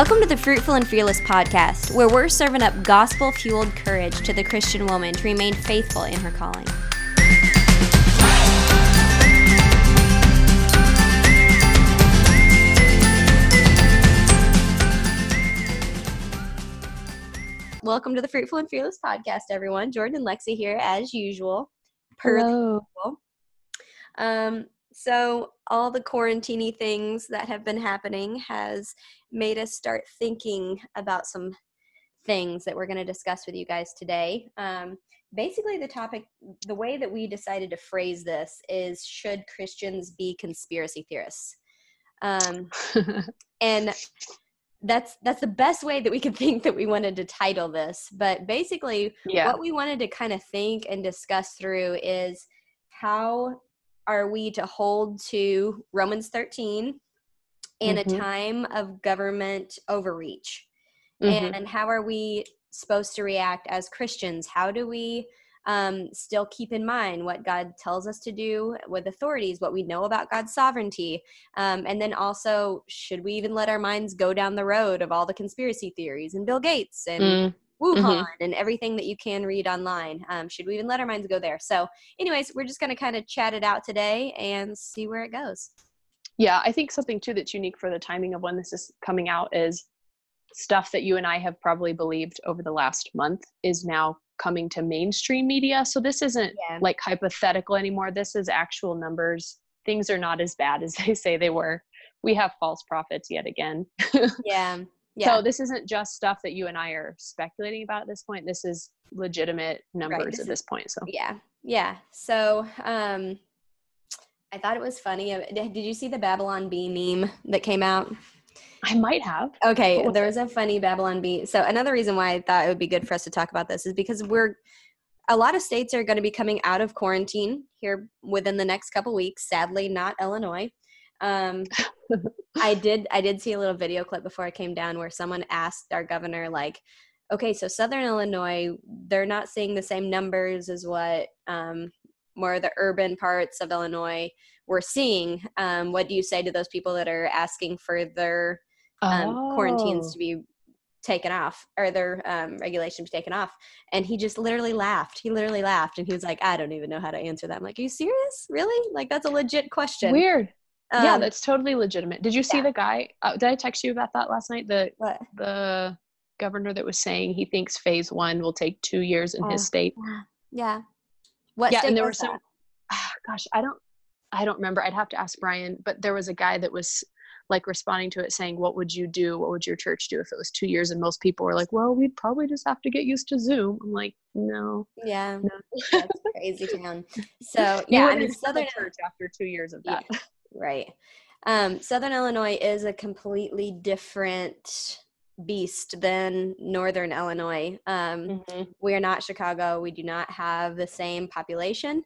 Welcome to the Fruitful and Fearless podcast, where we're serving up gospel fueled courage to the Christian woman to remain faithful in her calling. Welcome to the Fruitful and Fearless podcast, everyone. Jordan and Lexi here, as usual. Per Hello. Um, so all the quarantini things that have been happening has made us start thinking about some things that we're going to discuss with you guys today. Um, basically, the topic, the way that we decided to phrase this is: Should Christians be conspiracy theorists? Um, and that's that's the best way that we could think that we wanted to title this but basically yeah. what we wanted to kind of think and discuss through is how are we to hold to romans 13 in Mhm. a time of government overreach Mhm. and how are we supposed to react as christians how do we um, still keep in mind what god tells us to do with authorities what we know about god's sovereignty um, and then also should we even let our minds go down the road of all the conspiracy theories and bill gates and Mm, wuhan and everything that you can read online um, should we even let our minds go there so anyways we're just going to kind of chat it out today and see where it goes yeah, I think something too that's unique for the timing of when this is coming out is stuff that you and I have probably believed over the last month is now coming to mainstream media. So this isn't yeah like hypothetical anymore. This is actual numbers. Things are not as bad as they say they were. We have false prophets yet again. yeah yeah. So this isn't just stuff that you and I are speculating about at this point. This is legitimate numbers this at this point. So. Yeah yeah. So um i thought it was funny. Uh, did you see the babylon bee meme that came out? I might have. okay there was a funny babylon bee. So another reason why i thought it would be good for us to talk about this is because we're a lot of states are going to be coming out of quarantine here within the next couple weeks sadly not illinois. Um I did I did see a little video clip before I came down where someone asked our governor like okay so southern illinois they're not seeing the same numbers as what um more of the urban parts of illinois we're seeing. Um what do you say to those people that are asking for their um, quarantines Oh. to be taken off or their um, regulation be taken off? And he just literally laughed he literally laughed and he was like i don't even know how to answer that. I'm like are you serious? Really? Like that's a legit question. Weird. Yeah, Um, that's totally legitimate. Did you see yeah. the guy? Uh, did I text you about that last night? The what? the governor that was saying he thinks phase one will take two years in Oh. his state. Yeah. Yeah. What yeah, and there were some. that? ah, gosh, I don't, I don't remember. I'd have to ask Brian. But there was a guy that was like responding to it, saying, "What would you do? What would your church do if it was two years?" And most people were like, "Well, we'd probably just have to get used to Zoom." I'm like, "No, Yeah. no." That's crazy town. So yeah, I mean Southern church after two years of Yeah. Right. Um, Southern Illinois is a completely different beast than Northern Illinois. Um, Mhm. we are not Chicago. We do not have the same population.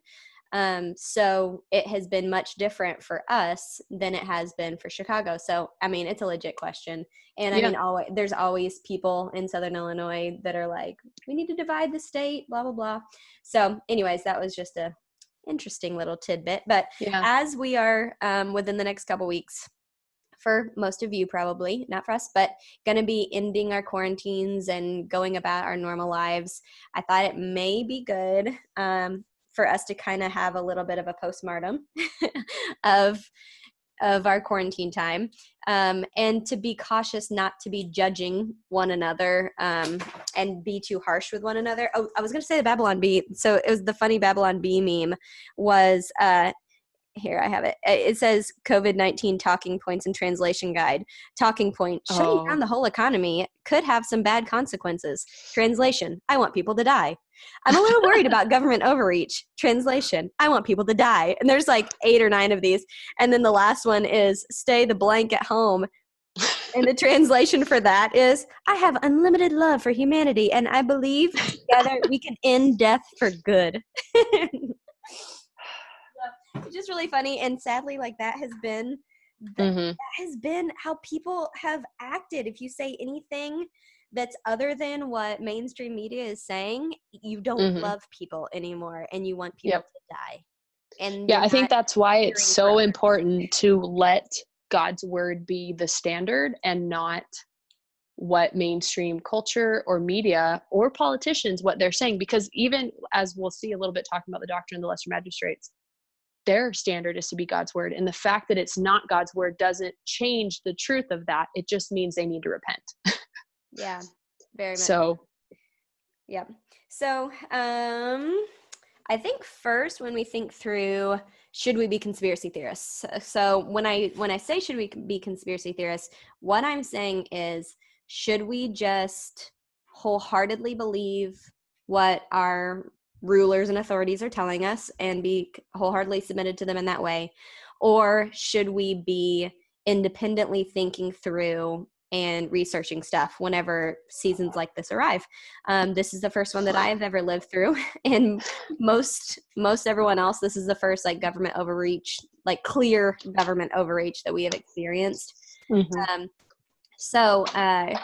Um, so it has been much different for us than it has been for Chicago. So I mean, it's a legit question. And I mean, always there's always people in Southern Illinois that are like, we need to divide the state, blah blah blah. So, anyways, that was just a interesting little tidbit. But Yeah. as we are um, within the next couple weeks for most of you probably not for us but going to be ending our quarantines and going about our normal lives i thought it may be good um, for us to kind of have a little bit of a postmortem of of our quarantine time um, and to be cautious not to be judging one another um, and be too harsh with one another. Oh i was going to say the babylon bee so it was the funny babylon bee meme was uh, here I have it. It says COVID 19 talking points and translation guide. Talking point shutting Oh. down the whole economy could have some bad consequences. Translation I want people to die. I'm a little worried about government overreach. Translation I want people to die. And there's like eight or nine of these. And then the last one is stay the blank at home. And the translation for that is I have unlimited love for humanity and I believe together we can end death for good. it's just really funny and sadly like that has been that Mhm. has been how people have acted if you say anything that's other than what mainstream media is saying you don't Mhm. love people anymore and you want people Yep. to die and Yeah, I think that's why it's so important to let God's word be the standard and not what mainstream culture or media or politicians what they're saying because even as we'll see a little bit talking about the doctrine of the lesser magistrates their standard is to be God's word. And the fact that it's not God's word doesn't change the truth of that. It just means they need to repent. yeah, very much. So, yeah. So, um, I think first when we think through should we be conspiracy theorists? So when I when I say should we be conspiracy theorists, what I'm saying is should we just wholeheartedly believe what our rulers and authorities are telling us and be wholeheartedly submitted to them in that way? Or should we be independently thinking through and researching stuff whenever seasons like this arrive. Um, this is the first one that I have ever lived through, and most most everyone else, this is the first like government overreach, like clear government overreach that we have experienced. Mm-hmm. Um, so uh,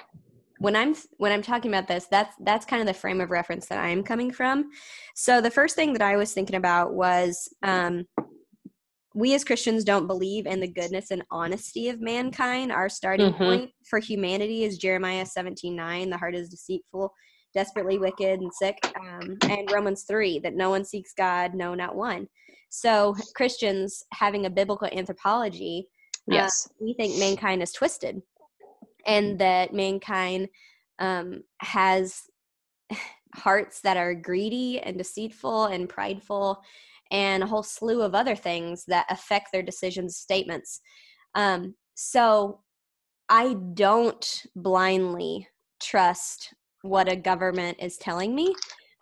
when i'm when i'm talking about this that's that's kind of the frame of reference that i'm coming from. So the first thing that i was thinking about was um, we as christians don't believe in the goodness and honesty of mankind. Our starting mm-hmm. point for humanity is jeremiah 17 9 the heart is deceitful desperately wicked and sick um, and romans 3 that no one seeks god no not one. So christians having a biblical anthropology uh, yes. uh, we think mankind is twisted and that mankind um, has hearts that are greedy and deceitful and prideful and a whole slew of other things that affect their decisions statements. Um, so i don't blindly trust what a government is telling me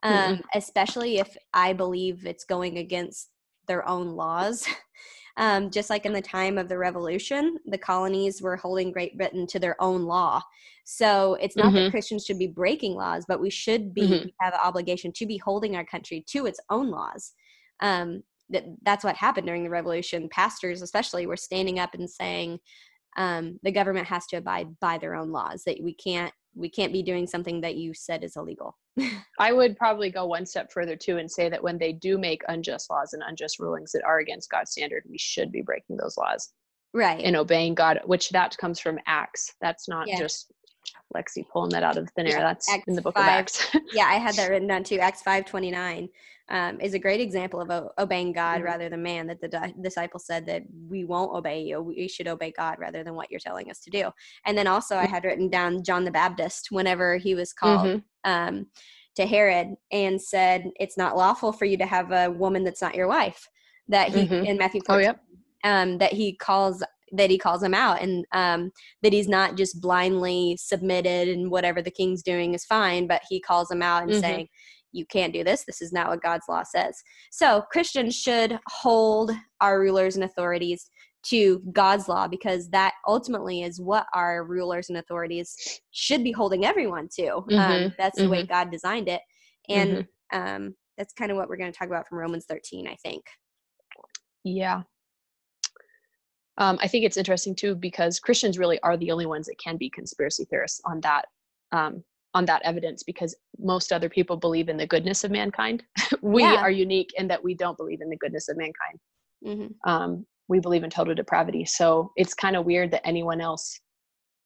um, especially if i believe it's going against their own laws Um, just like in the time of the revolution, the colonies were holding Great Britain to their own law. So it's not mm-hmm. that Christians should be breaking laws, but we should be mm-hmm. have an obligation to be holding our country to its own laws. Um, that that's what happened during the revolution. Pastors, especially, were standing up and saying um, the government has to abide by their own laws. That we can't we can't be doing something that you said is illegal. I would probably go one step further too and say that when they do make unjust laws and unjust rulings that are against God's standard, we should be breaking those laws. Right. And obeying God, which that comes from Acts. That's not yeah. just Lexi pulling that out of thin air. Yeah, That's Acts in the book 5, of Acts. yeah, I had that written down too. Acts five twenty nine um, is a great example of o- obeying God mm-hmm. rather than man. That the di- disciple said that we won't obey you. We should obey God rather than what you're telling us to do. And then also, I mm-hmm. had written down John the Baptist whenever he was called. Mm-hmm. Um, to Herod and said, It's not lawful for you to have a woman that's not your wife. That he mm-hmm. in Matthew 14, oh, yep. um, that he calls that he calls him out and um, that he's not just blindly submitted and whatever the king's doing is fine, but he calls him out and mm-hmm. saying, you can't do this. This is not what God's law says. So Christians should hold our rulers and authorities to God's law because that ultimately is what our rulers and authorities should be holding everyone to. Um, mm-hmm. Um, that's the mm-hmm. way God designed it. And mm-hmm. um, that's kind of what we're going to talk about from Romans 13, I think. Yeah. Um, I think it's interesting too because Christians really are the only ones that can be conspiracy theorists on that um, on that evidence because most other people believe in the goodness of mankind. we yeah. are unique in that we don't believe in the goodness of mankind. Mm-hmm. Um, we believe in total depravity. So it's kind of weird that anyone else,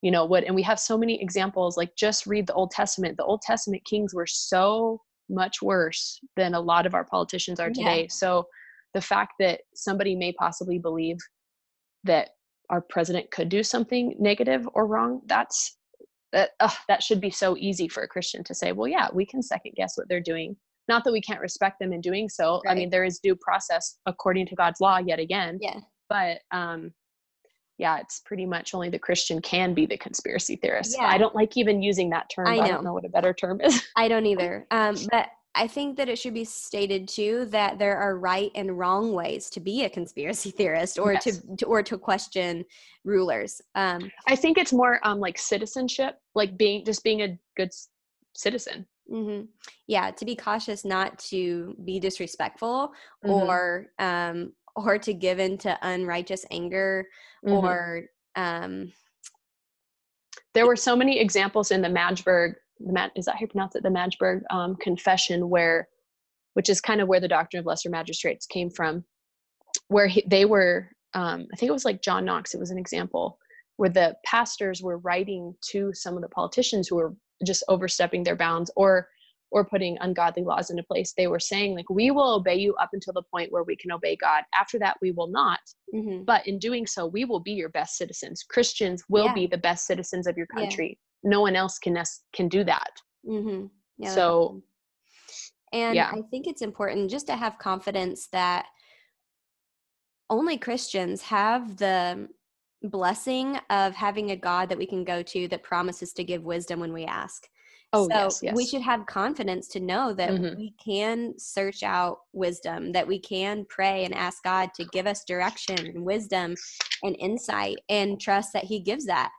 you know, would. And we have so many examples. Like just read the Old Testament. The Old Testament kings were so much worse than a lot of our politicians are today. Yeah. So the fact that somebody may possibly believe that our president could do something negative or wrong, that's that that should be so easy for a Christian to say, well, yeah, we can second guess what they're doing. Not that we can't respect them in doing so. Right. I mean, there is due process according to God's law yet again. Yeah. But um, yeah, it's pretty much only the Christian can be the conspiracy theorist. Yeah. I don't like even using that term. I, I don't know what a better term is. I don't either. Um, but I think that it should be stated too that there are right and wrong ways to be a conspiracy theorist or yes. to, to, or to question rulers. Um, I think it's more um, like citizenship, like being just being a good citizen. Mm-hmm. Yeah, to be cautious not to be disrespectful mm-hmm. or um, or to give into unrighteous anger mm-hmm. or um, there were so many examples in the Magdeburg the is that how you pronounce it the Magdeburg um, Confession where which is kind of where the doctrine of lesser magistrates came from where he, they were um, I think it was like John Knox it was an example where the pastors were writing to some of the politicians who were just overstepping their bounds or or putting ungodly laws into place they were saying like we will obey you up until the point where we can obey god after that we will not mm-hmm. but in doing so we will be your best citizens christians will yeah. be the best citizens of your country. No one else can can do that mm-hmm. yeah, so and yeah. i think it's important just to have confidence that only christians have the blessing of having a god that we can go to that promises to give wisdom when we ask Oh, so yes, yes. we should have confidence to know that mm-hmm. we can search out wisdom, that we can pray and ask God to give us direction and wisdom and insight and trust that He gives that.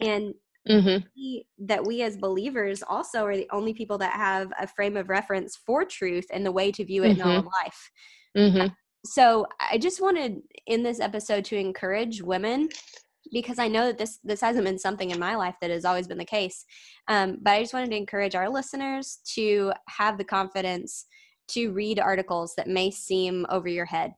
And mm-hmm. we, that we as believers also are the only people that have a frame of reference for truth and the way to view it mm-hmm. in all of life. Mm-hmm. So I just wanted in this episode to encourage women because I know that this this hasn't been something in my life that has always been the case. Um, but I just wanted to encourage our listeners to have the confidence to read articles that may seem over your head.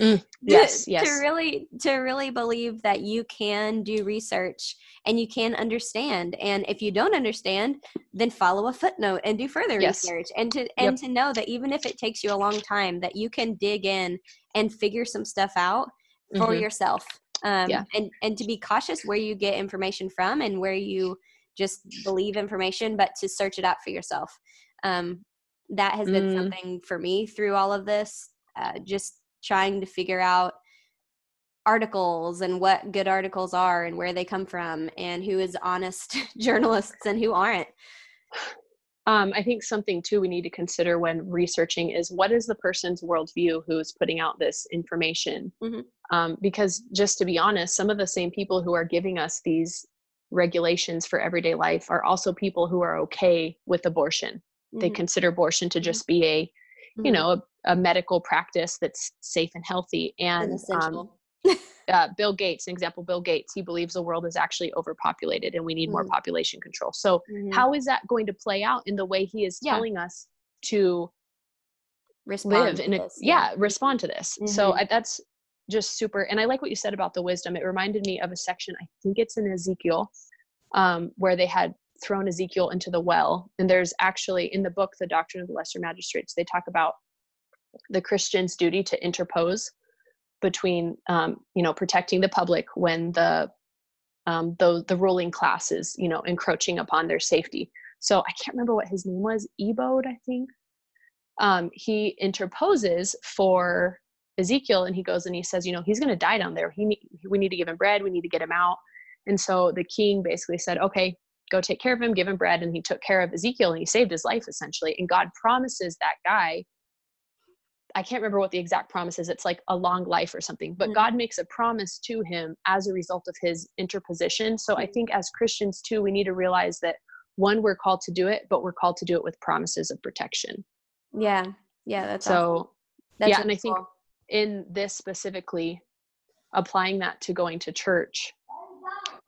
Mm, yes, to, yes. To really to really believe that you can do research and you can understand. And if you don't understand, then follow a footnote and do further yes. research. And to and yep. to know that even if it takes you a long time, that you can dig in and figure some stuff out for mm-hmm. yourself um, yeah. and and to be cautious where you get information from and where you just believe information but to search it out for yourself um, that has been mm. something for me through all of this uh, just trying to figure out articles and what good articles are and where they come from and who is honest journalists and who aren't um, I think something too we need to consider when researching is what is the person's worldview who's putting out this information? Mm-hmm. Um, because just to be honest, some of the same people who are giving us these regulations for everyday life are also people who are okay with abortion. Mm-hmm. They consider abortion to just be a, you mm-hmm. know, a, a, medical practice that's safe and healthy. And um, uh, Bill Gates, an example, Bill Gates, he believes the world is actually overpopulated and we need mm more population control. So, mm-hmm. how is that going to play out in the way he is yeah. telling us to respond live in a, this, yeah. yeah. respond to this? Mm-hmm. So, I, that's just super. And I like what you said about the wisdom. It reminded me of a section, I think it's in Ezekiel, um, where they had thrown Ezekiel into the well. And there's actually in the book, The Doctrine of the Lesser Magistrates, they talk about the Christian's duty to interpose between um, you know protecting the public when the um, the the ruling class is you know encroaching upon their safety. So I can't remember what his name was, Ebod, I think. Um, he interposes for Ezekiel, and he goes and he says, you know, he's going to die down there. He we need to give him bread. We need to get him out. And so the king basically said, okay, go take care of him, give him bread, and he took care of Ezekiel and he saved his life essentially. And God promises that guy I can't remember what the exact promise is. It's like a long life or something. But mm-hmm. God makes a promise to him as a result of his interposition. So I mm-hmm. think as Christians too, we need to realize that one, we're called to do it, but we're called to do it with promises of protection. Yeah. Yeah. That's so. Awesome. That's yeah, and I think in this specifically, applying that to going to church,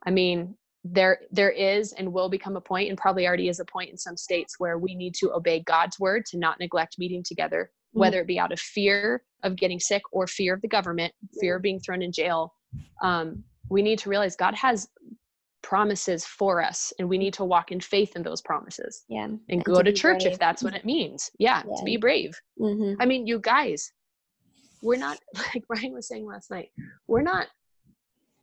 I mean, there there is and will become a point and probably already is a point in some states where we need to obey god's word to not neglect meeting together Mm-hmm. whether it be out of fear of getting sick or fear of the government, fear of being thrown in jail. Um, we need to realize God has promises for us and we need to walk in faith in those promises. Yeah. And, and go to, to church brave. if that's what it means. Yeah, yeah. to be brave. Mm-hmm. I mean, you guys, we're not, like Brian was saying last night, we're not,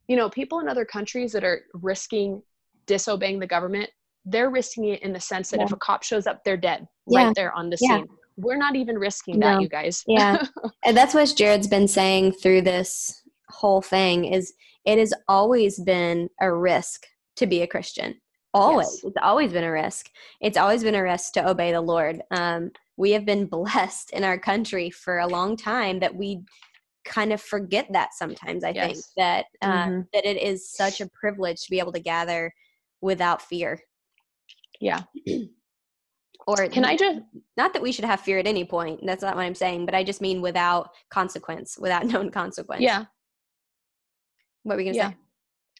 you know, people in other countries that are risking disobeying the government, they're risking it in the sense that yeah. if a cop shows up, they're dead yeah. right there on the scene we're not even risking that, you guys. yeah. And that's what Jared's been saying through this whole thing is it has always been a risk to be a Christian. Always. Yes. It's always been a risk. It's always been a risk to obey the Lord. Um, we have been blessed in our country for a long time that we kind of forget that sometimes i yes. think that uh, mm-hmm. that it is such a privilege to be able to gather without fear yeah or can i just not that we should have fear at any point that's not what i'm saying but i just mean without consequence without known consequence yeah what were we gonna yeah. say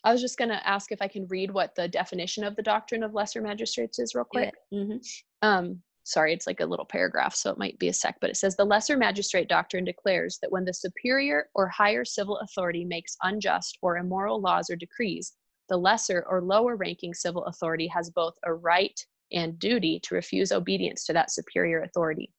i was just gonna ask if i can read what the definition of the doctrine of lesser magistrates is real quick mm-hmm. um sorry it's like a little paragraph so it might be a sec but it says the lesser magistrate doctrine declares that when the superior or higher civil authority makes unjust or immoral laws or decrees the lesser or lower ranking civil authority has both a right and duty to refuse obedience to that superior authority.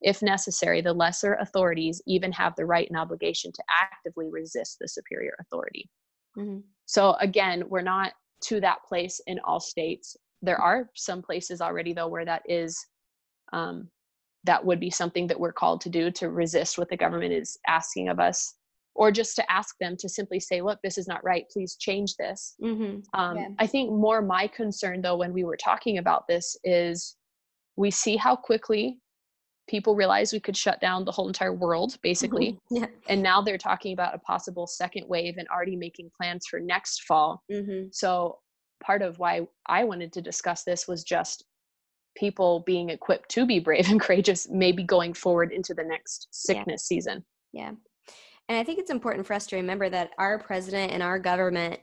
If necessary, the lesser authorities even have the right and obligation to actively resist the superior authority. Mm-hmm. So, again, we're not to that place in all states. There are some places already, though, where that is. Um, that would be something that we're called to do to resist what the government is asking of us or just to ask them to simply say look this is not right please change this mm-hmm. um, yeah. i think more my concern though when we were talking about this is we see how quickly people realized we could shut down the whole entire world basically mm-hmm. yeah. and now they're talking about a possible second wave and already making plans for next fall mm-hmm. so part of why i wanted to discuss this was just people being equipped to be brave and courageous maybe going forward into the next sickness yeah. season. Yeah. And i think it's important for us to remember that our president and our government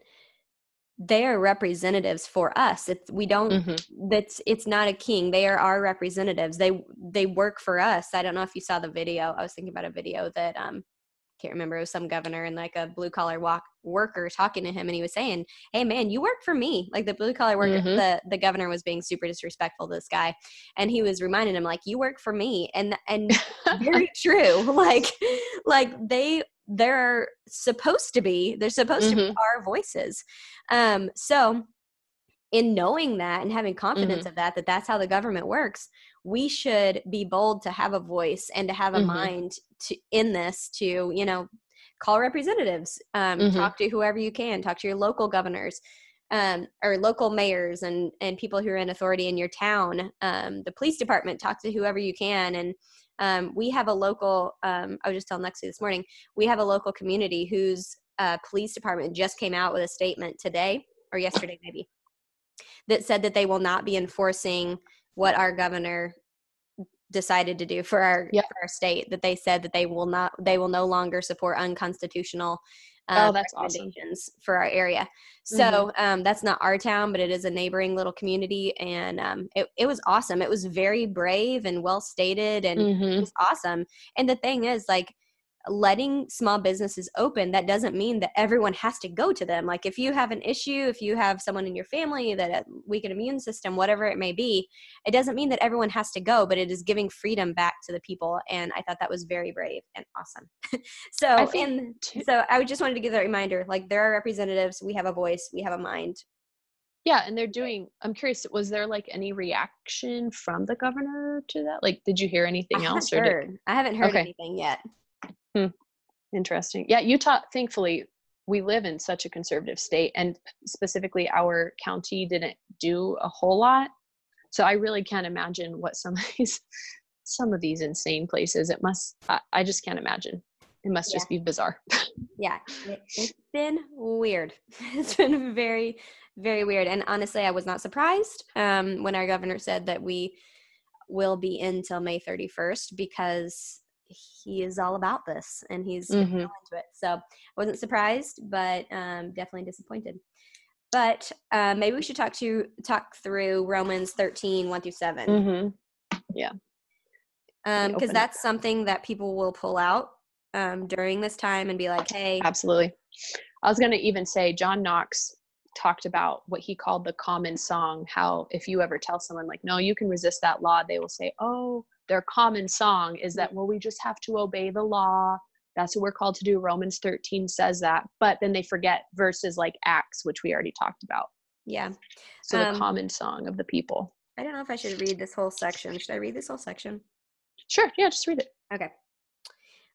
they are representatives for us. It's we don't mm-hmm. that's it's not a king. They are our representatives. They they work for us. I don't know if you saw the video. I was thinking about a video that um can't remember it was some governor and like a blue collar walk worker talking to him and he was saying hey man you work for me like the blue collar worker mm-hmm. the the governor was being super disrespectful to this guy and he was reminding him like you work for me and and very true like like they they're supposed to be they're supposed mm-hmm. to be mm-hmm. our voices um so in knowing that and having confidence mm-hmm. of that that that's how the government works we should be bold to have a voice and to have a mm-hmm. mind to in this to you know call representatives um, mm-hmm. talk to whoever you can talk to your local governors um, or local mayors and and people who are in authority in your town um, the police department talk to whoever you can and um, we have a local um, i was just telling lexi this morning we have a local community whose uh, police department just came out with a statement today or yesterday maybe that said that they will not be enforcing what our governor decided to do for our, yep. for our state that they said that they will not they will no longer support unconstitutional uh, oh, that's awesome. for our area. So mm-hmm. um, that's not our town, but it is a neighboring little community, and um, it it was awesome. It was very brave and well stated, and mm-hmm. it was awesome. And the thing is, like letting small businesses open that doesn't mean that everyone has to go to them. Like if you have an issue if you have someone in your family that uh, a weakened immune system whatever it may be it doesn't mean that everyone has to go but it is giving freedom back to the people and i thought that was very brave and awesome. So and so i just wanted to give that reminder like there are representatives we have a voice we have a mind. Yeah and they're doing i'm curious was there like any reaction from the governor to that? Like did you hear anything I else or did... i haven't heard okay. anything yet Hmm. Interesting. Yeah, Utah, thankfully, we live in such a conservative state, and specifically, our county didn't do a whole lot. So I really can't imagine what some of these some of these insane places. It must. I, I just can't imagine. It must yeah. just be bizarre. yeah, it, it's been weird. It's been very, very weird. And honestly, I was not surprised um, when our governor said that we will be in till May 31st because he is all about this and he's mm-hmm. into it. So I wasn't surprised, but um, definitely disappointed. But uh, maybe we should talk to talk through Romans 13, 1 through 7. Mm-hmm. Yeah. Because um, that's something that people will pull out um, during this time and be like, hey. Absolutely. I was going to even say, John Knox talked about what he called the common song. How if you ever tell someone, like, no, you can resist that law, they will say, oh, their common song is that well we just have to obey the law. That's what we're called to do. Romans 13 says that. But then they forget verses like acts which we already talked about. Yeah. So the um, common song of the people. I don't know if i should read this whole section. Should i read this whole section? Sure. Yeah just read it. Okay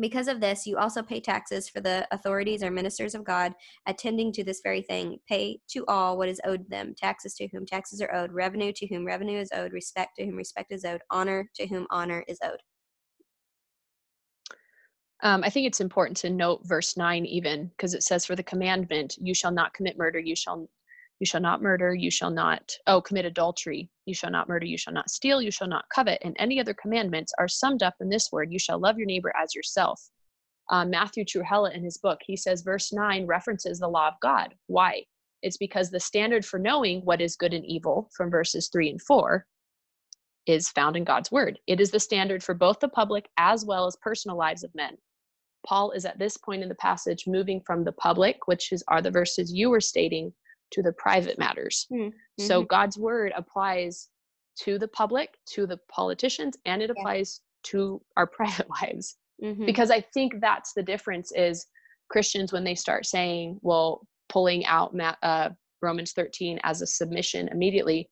Because of this, you also pay taxes for the authorities or ministers of God attending to this very thing. Pay to all what is owed them. Taxes to whom taxes are owed, revenue to whom revenue is owed, respect to whom respect is owed, honor to whom honor is owed. Um, I think it's important to note verse 9 even because it says, For the commandment, you shall not commit murder, you shall you shall not murder, you shall not, oh, commit adultery, you shall not murder, you shall not steal, you shall not covet, and any other commandments are summed up in this word, you shall love your neighbor as yourself. Uh, Matthew Trewhella in his book, he says verse 9 references the law of God. Why? It's because the standard for knowing what is good and evil from verses 3 and 4 is found in God's word. It is the standard for both the public as well as personal lives of men. Paul is at this point in the passage moving from the public, which is, are the verses you were stating, to the private matters. Hmm, mm-hmm. So God's word applies to the public, to the politicians, and it applies yeah. to our private lives. Mm-hmm. Because I think that's the difference is Christians when they start saying, well, pulling out uh, Romans 13 as a submission immediately,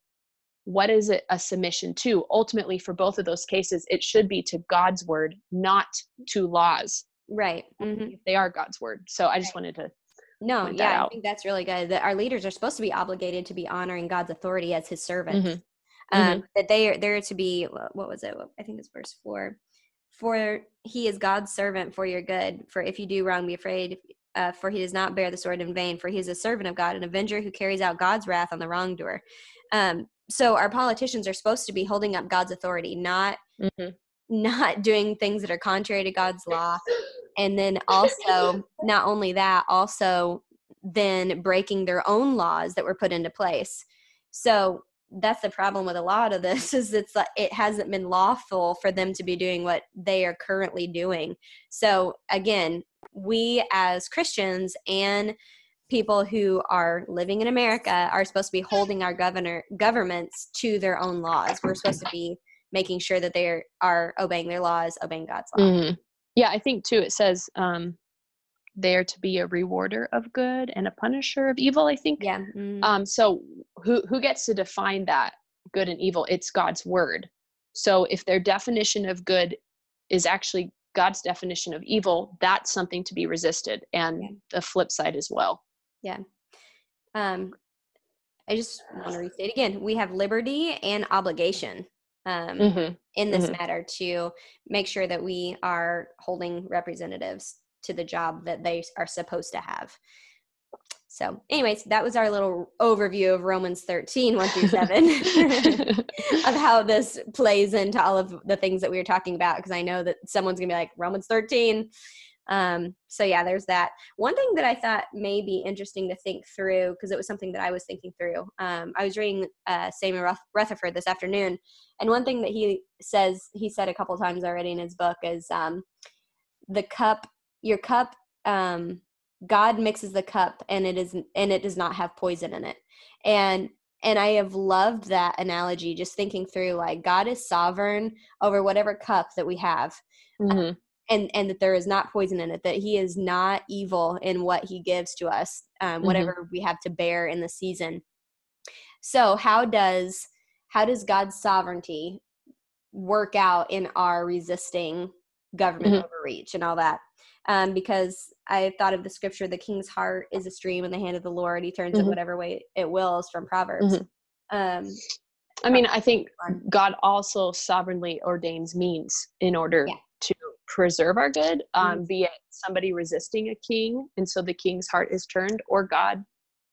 what is it a submission to? Ultimately, for both of those cases, it should be to God's word, not to laws. Right. Mm-hmm. They are God's word. So I just wanted to no, yeah, I think that's really good. That our leaders are supposed to be obligated to be honoring God's authority as His servants. Mm-hmm. Um, mm-hmm. That they are there to be. What was it? I think it's verse four. For He is God's servant for your good. For if you do wrong, be afraid. Uh, for He does not bear the sword in vain. For He is a servant of God, an avenger who carries out God's wrath on the wrongdoer. Um, so our politicians are supposed to be holding up God's authority, not mm-hmm. not doing things that are contrary to God's law and then also not only that also then breaking their own laws that were put into place. So that's the problem with a lot of this is it's like it hasn't been lawful for them to be doing what they are currently doing. So again we as christians and people who are living in america are supposed to be holding our governor governments to their own laws. We're supposed to be making sure that they are, are obeying their laws obeying god's law. Mm-hmm yeah i think too it says um there to be a rewarder of good and a punisher of evil i think. Yeah mm. um so who who gets to define that good and evil? It's god's word. So if their definition of good is actually god's definition of evil that's something to be resisted and yeah. the flip side as well. Yeah. Um i just want to restate again we have liberty and obligation um, mm-hmm. in this mm-hmm. matter to make sure that we are holding representatives to the job that they are supposed to have. So, anyways, that was our little overview of Romans 13, 1 through 7, of how this plays into all of the things that we were talking about. Because I know that someone's going to be like, Romans 13, um, so yeah, there's that. One thing that I thought may be interesting to think through, because it was something that I was thinking through. Um, I was reading uh, Samuel Rutherford this afternoon, and one thing that he says, he said a couple times already in his book, is um, the cup, your cup, um, God mixes the cup, and it is, and it does not have poison in it, and and I have loved that analogy. Just thinking through, like God is sovereign over whatever cup that we have. Mm-hmm and and that there is not poison in it that he is not evil in what he gives to us um, mm-hmm. whatever we have to bear in the season so how does how does god's sovereignty work out in our resisting government mm-hmm. overreach and all that um, because i thought of the scripture the king's heart is a stream in the hand of the lord he turns mm-hmm. it whatever way it wills from proverbs mm-hmm. um, I mean, I think God also sovereignly ordains means in order yeah preserve our good, um, mm-hmm. be it somebody resisting a king, and so the king's heart is turned, or God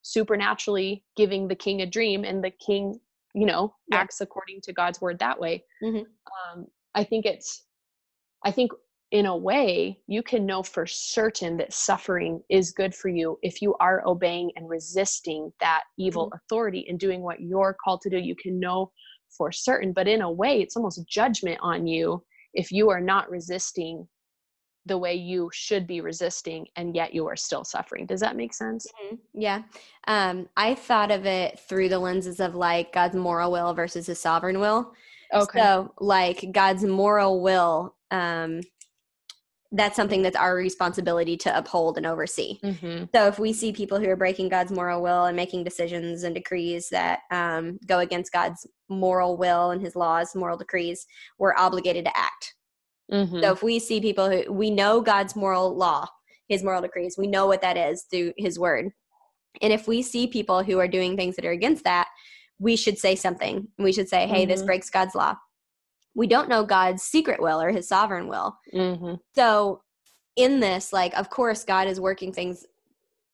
supernaturally giving the king a dream, and the king, you know, yeah. acts according to God's word that way. Mm-hmm. Um, I think it's, I think in a way, you can know for certain that suffering is good for you if you are obeying and resisting that evil mm-hmm. authority and doing what you're called to do. You can know for certain, but in a way, it's almost judgment on you if you are not resisting the way you should be resisting and yet you are still suffering. Does that make sense? Mm-hmm. yeah. Um, i thought of it through the lenses of like god's moral will versus his sovereign will. Okay. So like god's moral will um, that's something that's our responsibility to uphold and oversee. Mm-hmm. So if we see people who are breaking God's moral will and making decisions and decrees that um, go against God's moral will and his laws, moral decrees, we're obligated to act. Mhm. So if we see people who we know God's moral law, his moral decrees, we know what that is through his word. And if we see people who are doing things that are against that, we should say something. We should say, hey, this Mhm. breaks God's law. We don't know God's secret will or his sovereign will. Mhm. So in this, like, of course, God is working things,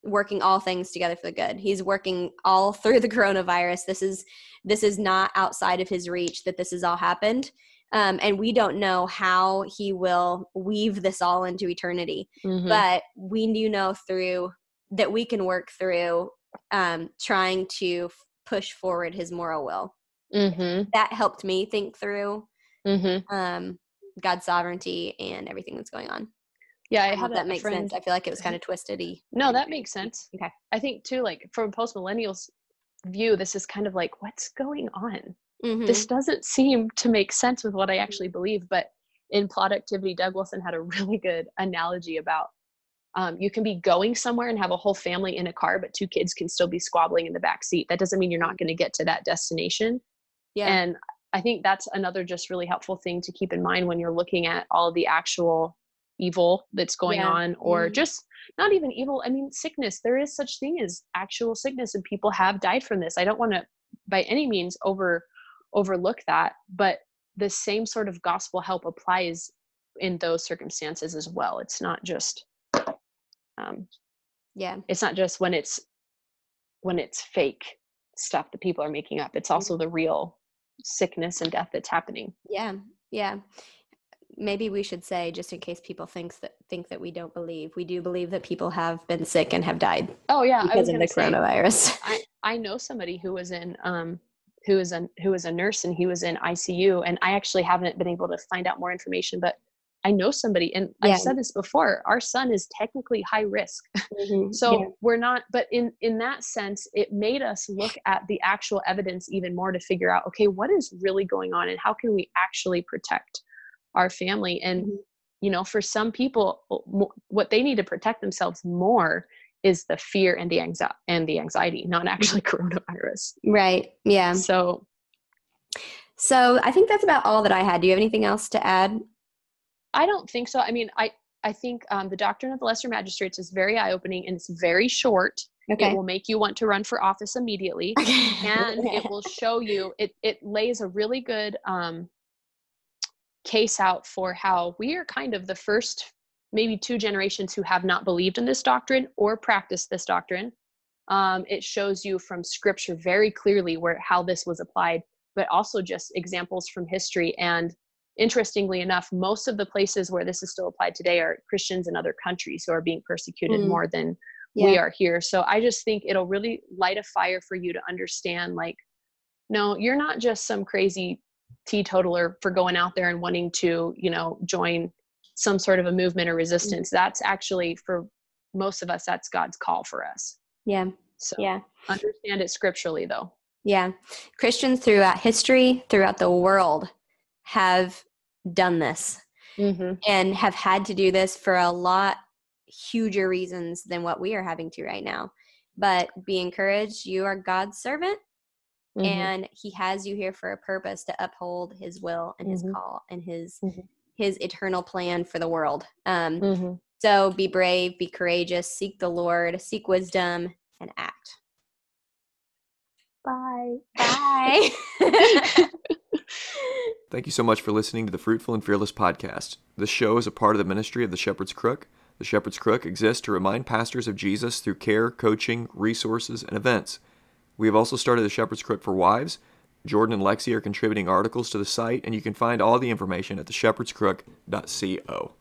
working all things together for the good. He's working all through the coronavirus. This is this is not outside of his reach that this has all happened. Um, and we don't know how he will weave this all into eternity. Mhm. But we do know through that we can work through um, trying to f- push forward his moral will. Mhm. That helped me think through Mhm. um, God's sovereignty and everything that's going on. Yeah, I I hope that makes friend. sense. I feel like it was kind of twistedy. No, that makes sense. Okay. I think too, like from post millennials view, this is kind of like, what's going on? Mhm. This doesn't seem to make sense with what I actually believe. But in productivity, Doug Wilson had a really good analogy about um, you can be going somewhere and have a whole family in a car, but two kids can still be squabbling in the back seat. That doesn't mean you're not going to get to that destination. yeah. And I think that's another just really helpful thing to keep in mind when you're looking at all the actual evil that's going Yeah. on or Mhm. just not even evil i mean sickness there is such thing as actual sickness and people have died from this i don't want to by any means over overlook that but the same sort of gospel help applies in those circumstances as well it's not just um, yeah. it's not just when it's when it's fake stuff that people are making up it's also the real sickness and death that's happening Yeah. Yeah. Maybe we should say, just in case people thinks that think that we don't believe, we do believe that people have been sick and have died oh yeah because of the say, coronavirus. I, I know somebody who was in um who is a who was a nurse and he was in ICU and I actually haven't been able to find out more information but I know somebody and Yeah. I've said this before our son is technically high risk Mhm. so Yeah. we're not but in in that sense it made us look at the actual evidence even more to figure out okay what is really going on and how can we actually protect our family and Mhm. you know for some people what they need to protect themselves more is the fear and the anxiety and the anxiety not actually coronavirus Right. Yeah. so So I think that's about all that I had. Do you have anything else to add? I don't think so. I mean i i think um, the doctrine of the lesser magistrates is very eye-opening and it's very short. Okay. it will make you want to run for office immediately and it will show you it it lays a really good um case out for how we are kind of the first maybe two generations who have not believed in this doctrine or practiced this doctrine. Um, it shows you from scripture very clearly where how this was applied but also just examples from history and interestingly enough most of the places where this is still applied today are christians in other countries who are being persecuted Mm. more than yeah. we are here. So I just think it'll really light a fire for you to understand like, no, you're not just some crazy teetotaler for going out there and wanting to, you know, join some sort of a movement or resistance. That's actually for most of us, that's God's call for us. Yeah. So Yeah. understand it scripturally though. Yeah. Christians throughout history, throughout the world, have done this Mm-hmm. and have had to do this for a lot huger reasons than what we are having to right now. But be encouraged. You are God's servant, Mm-hmm. and He has you here for a purpose to uphold His will and His Mhm. call and His Mhm. His eternal plan for the world. Um, Mm-hmm. So be brave, be courageous, seek the Lord, seek wisdom, and act. Bye. Bye. Thank you so much for listening to the Fruitful and Fearless podcast. This show is a part of the ministry of the Shepherd's Crook. The Shepherd's Crook exists to remind pastors of Jesus through care, coaching, resources, and events. We have also started the Shepherd's Crook for wives. Jordan and Lexi are contributing articles to the site, and you can find all the information at theshepherdscrook.co.